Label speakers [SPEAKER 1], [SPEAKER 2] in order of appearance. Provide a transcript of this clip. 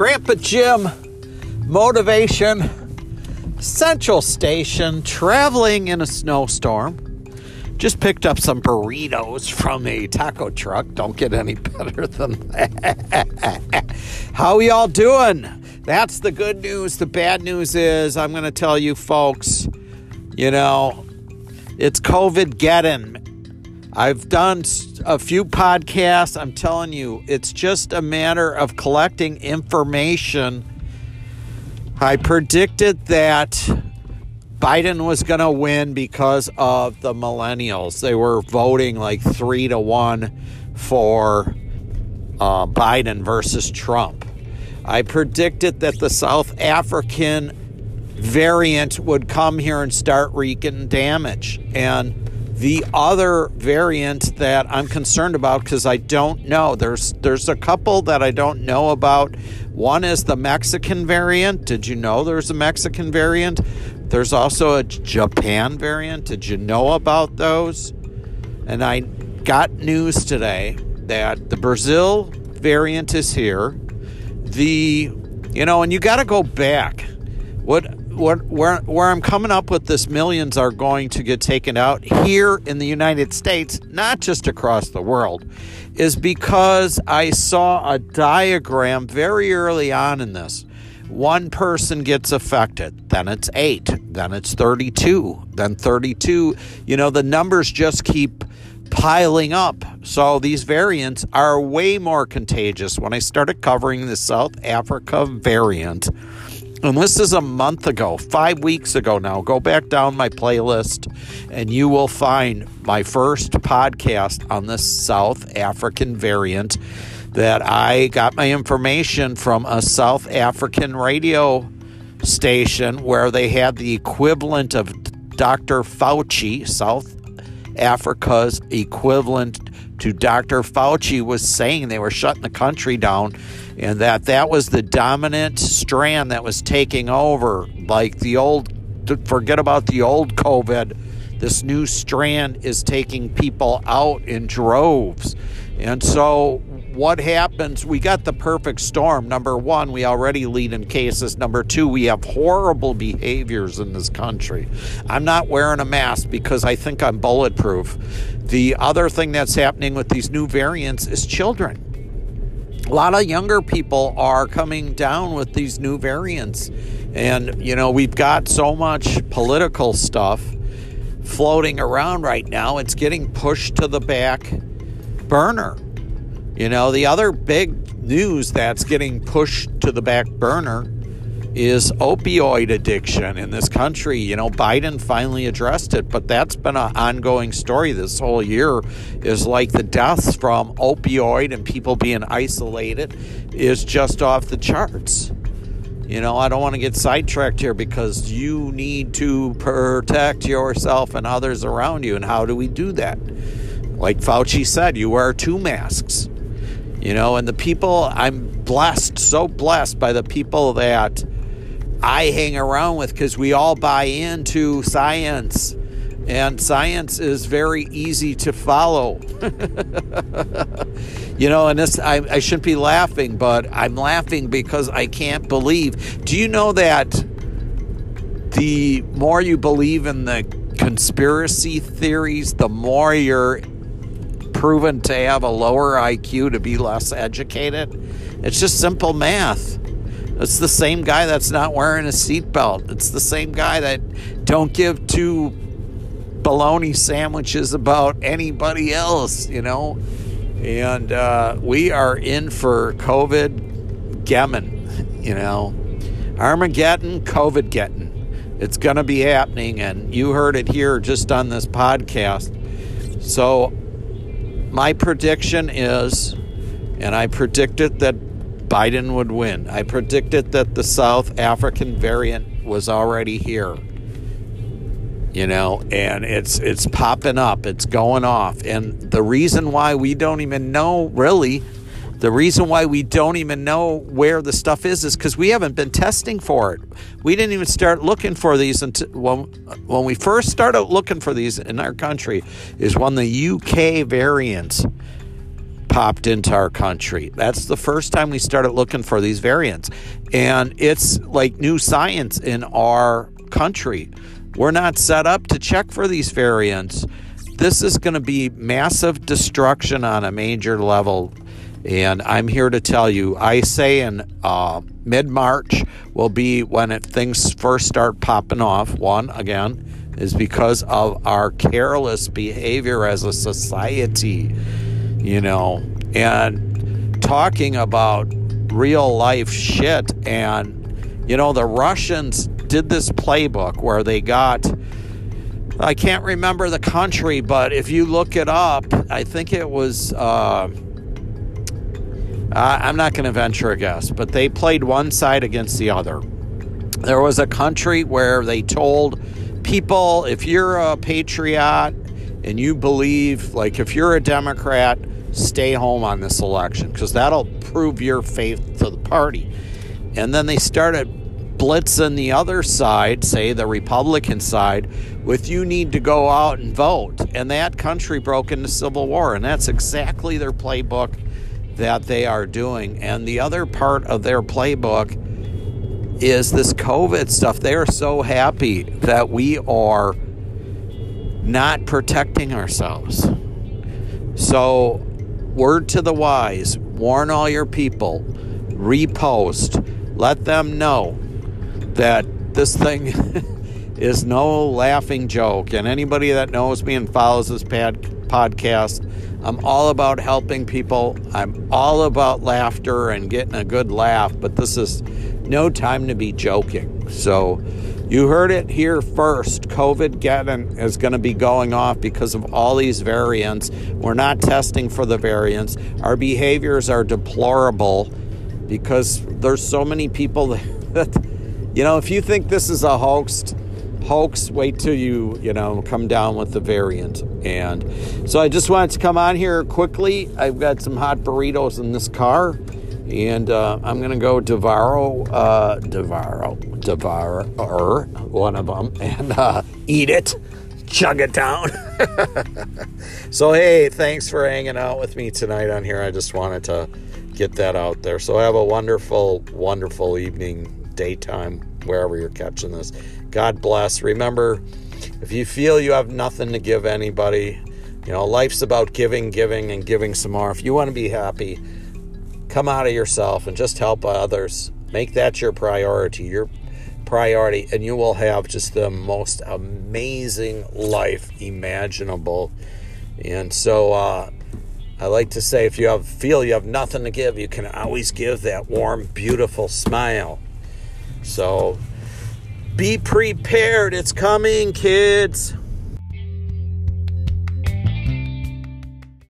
[SPEAKER 1] Grandpa Jim, Motivation, Central Station, traveling in a snowstorm. Just picked up some burritos from a taco truck. Don't get any better than that. How y'all doing? That's the good news. The bad news is I'm going to tell you folks, you know, it's COVID-geddon. I've done a few podcasts. I'm telling you, it's just a matter of collecting information. I predicted that Biden was going to win because of the millennials. They were voting like three to one for uh, Biden versus Trump. I predicted that the South African variant would come here and start wreaking damage. And the other variant that I'm concerned about because I don't know, there's there's a couple that I don't know about. One is the Mexican variant. Did you know there's a Mexican variant? There's also a Japan variant. Did you know about those? And I got news today that the Brazil variant is here. The, you know, and you got to go back. What, what, where, where I'm coming up with this millions are going to get taken out here in the United States, not just across the world, is because I saw a diagram very early on in this one person gets affected, then it's eight, then it's 32, then 32. You know, the numbers just keep piling up. So these variants are way more contagious. When I started covering the South Africa variant, and this is a month ago, five weeks ago now. Go back down my playlist and you will find my first podcast on the South African variant that I got my information from a South African radio station where they had the equivalent of Dr. Fauci, South Africa's equivalent to Dr. Fauci was saying they were shutting the country down and that that was the dominant strand that was taking over like the old forget about the old covid this new strand is taking people out in droves and so what happens? We got the perfect storm. Number one, we already lead in cases. Number two, we have horrible behaviors in this country. I'm not wearing a mask because I think I'm bulletproof. The other thing that's happening with these new variants is children. A lot of younger people are coming down with these new variants. And, you know, we've got so much political stuff floating around right now, it's getting pushed to the back burner. You know, the other big news that's getting pushed to the back burner is opioid addiction in this country. You know, Biden finally addressed it, but that's been an ongoing story this whole year. Is like the deaths from opioid and people being isolated is just off the charts. You know, I don't want to get sidetracked here because you need to protect yourself and others around you. And how do we do that? Like Fauci said, you wear two masks. You know, and the people I'm blessed, so blessed by the people that I hang around with because we all buy into science. And science is very easy to follow. you know, and this, I, I shouldn't be laughing, but I'm laughing because I can't believe. Do you know that the more you believe in the conspiracy theories, the more you're proven to have a lower IQ to be less educated. It's just simple math. It's the same guy that's not wearing a seatbelt. It's the same guy that don't give two bologna sandwiches about anybody else, you know. And uh, we are in for COVID-geddon, you know. Armageddon, COVID-geddon. It's going to be happening, and you heard it here just on this podcast. So my prediction is, and I predicted that Biden would win. I predicted that the South African variant was already here. You know, and it's it's popping up, it's going off. And the reason why we don't even know really the reason why we don't even know where the stuff is is because we haven't been testing for it. We didn't even start looking for these until when, when we first started looking for these in our country is when the UK variant popped into our country. That's the first time we started looking for these variants. And it's like new science in our country. We're not set up to check for these variants. This is going to be massive destruction on a major level. And I'm here to tell you, I say in uh, mid March will be when it, things first start popping off. One, again, is because of our careless behavior as a society you know, and talking about real life shit. And, you know, the Russians did this playbook where they got, I can't remember the country, but if you look it up, I think it was, uh, I'm not going to venture a guess, but they played one side against the other. There was a country where they told people if you're a patriot and you believe, like, if you're a Democrat, stay home on this election because that'll prove your faith to the party. And then they started blitzing the other side, say the Republican side, with you need to go out and vote. And that country broke into civil war. And that's exactly their playbook that they are doing. And the other part of their playbook is this COVID stuff. They are so happy that we are not protecting ourselves. So Word to the wise warn all your people, repost, let them know that this thing is no laughing joke. And anybody that knows me and follows this pad, podcast, I'm all about helping people. I'm all about laughter and getting a good laugh, but this is no time to be joking. So, you heard it here first. COVID-geddon is going to be going off because of all these variants. We're not testing for the variants. Our behaviors are deplorable because there's so many people that, you know, if you think this is a hoax, hoax, wait till you, you know, come down with the variant. And so I just wanted to come on here quickly. I've got some hot burritos in this car and uh, I'm going to go Devaro, uh, Devaro, Devaro, one of them, and uh, eat it, chug it down. so, hey, thanks for hanging out with me tonight on here. I just wanted to get that out there. So, have a wonderful, wonderful evening, daytime, wherever you're catching this. God bless. Remember, if you feel you have nothing to give anybody, you know, life's about giving, giving, and giving some more. If you want to be happy, come out of yourself and just help others. Make that your priority, your priority, and you will have just the most amazing life imaginable. And so, uh, I like to say, if you have feel you have nothing to give, you can always give that warm, beautiful smile. So, be prepared. It's coming, kids.